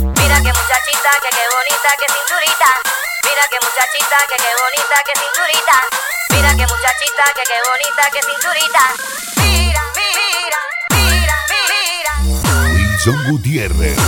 Mira qué muchachita, que qué bonita, que cinturita. Mira qué muchachita, que qué bonita, que cinturita. Mira qué muchachita, que qué bonita, que cinturita. Mira, mira, mira, mira. Wilson Gutiérrez.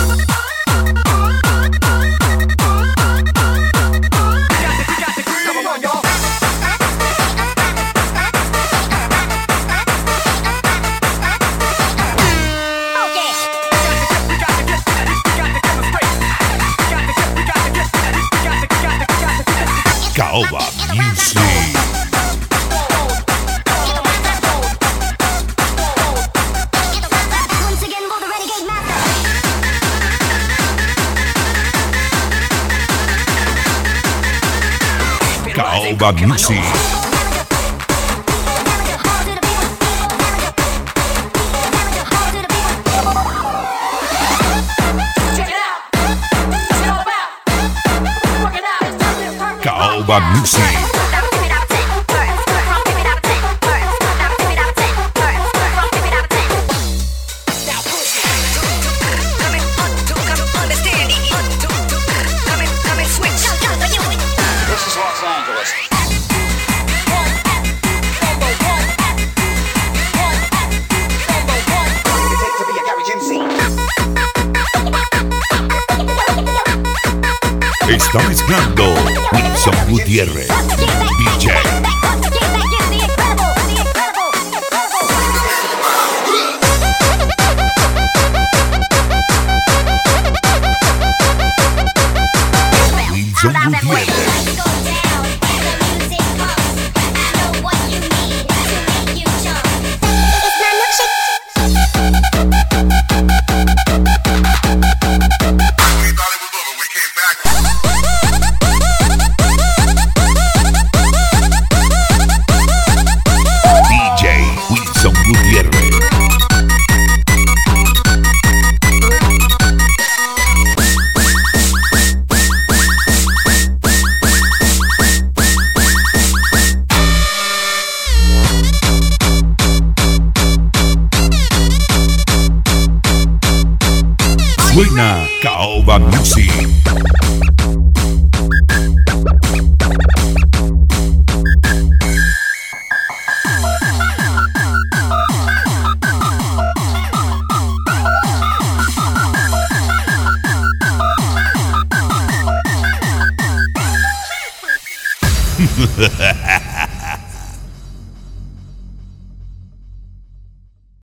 Kaoba Music. Once again, will the renegade master. Kaoba Music. Alba Music. Está mezclando Wilson Gutiérrez. DJ. Wilson Gutiérrez. Buena Caoba Music. Ha ha ha!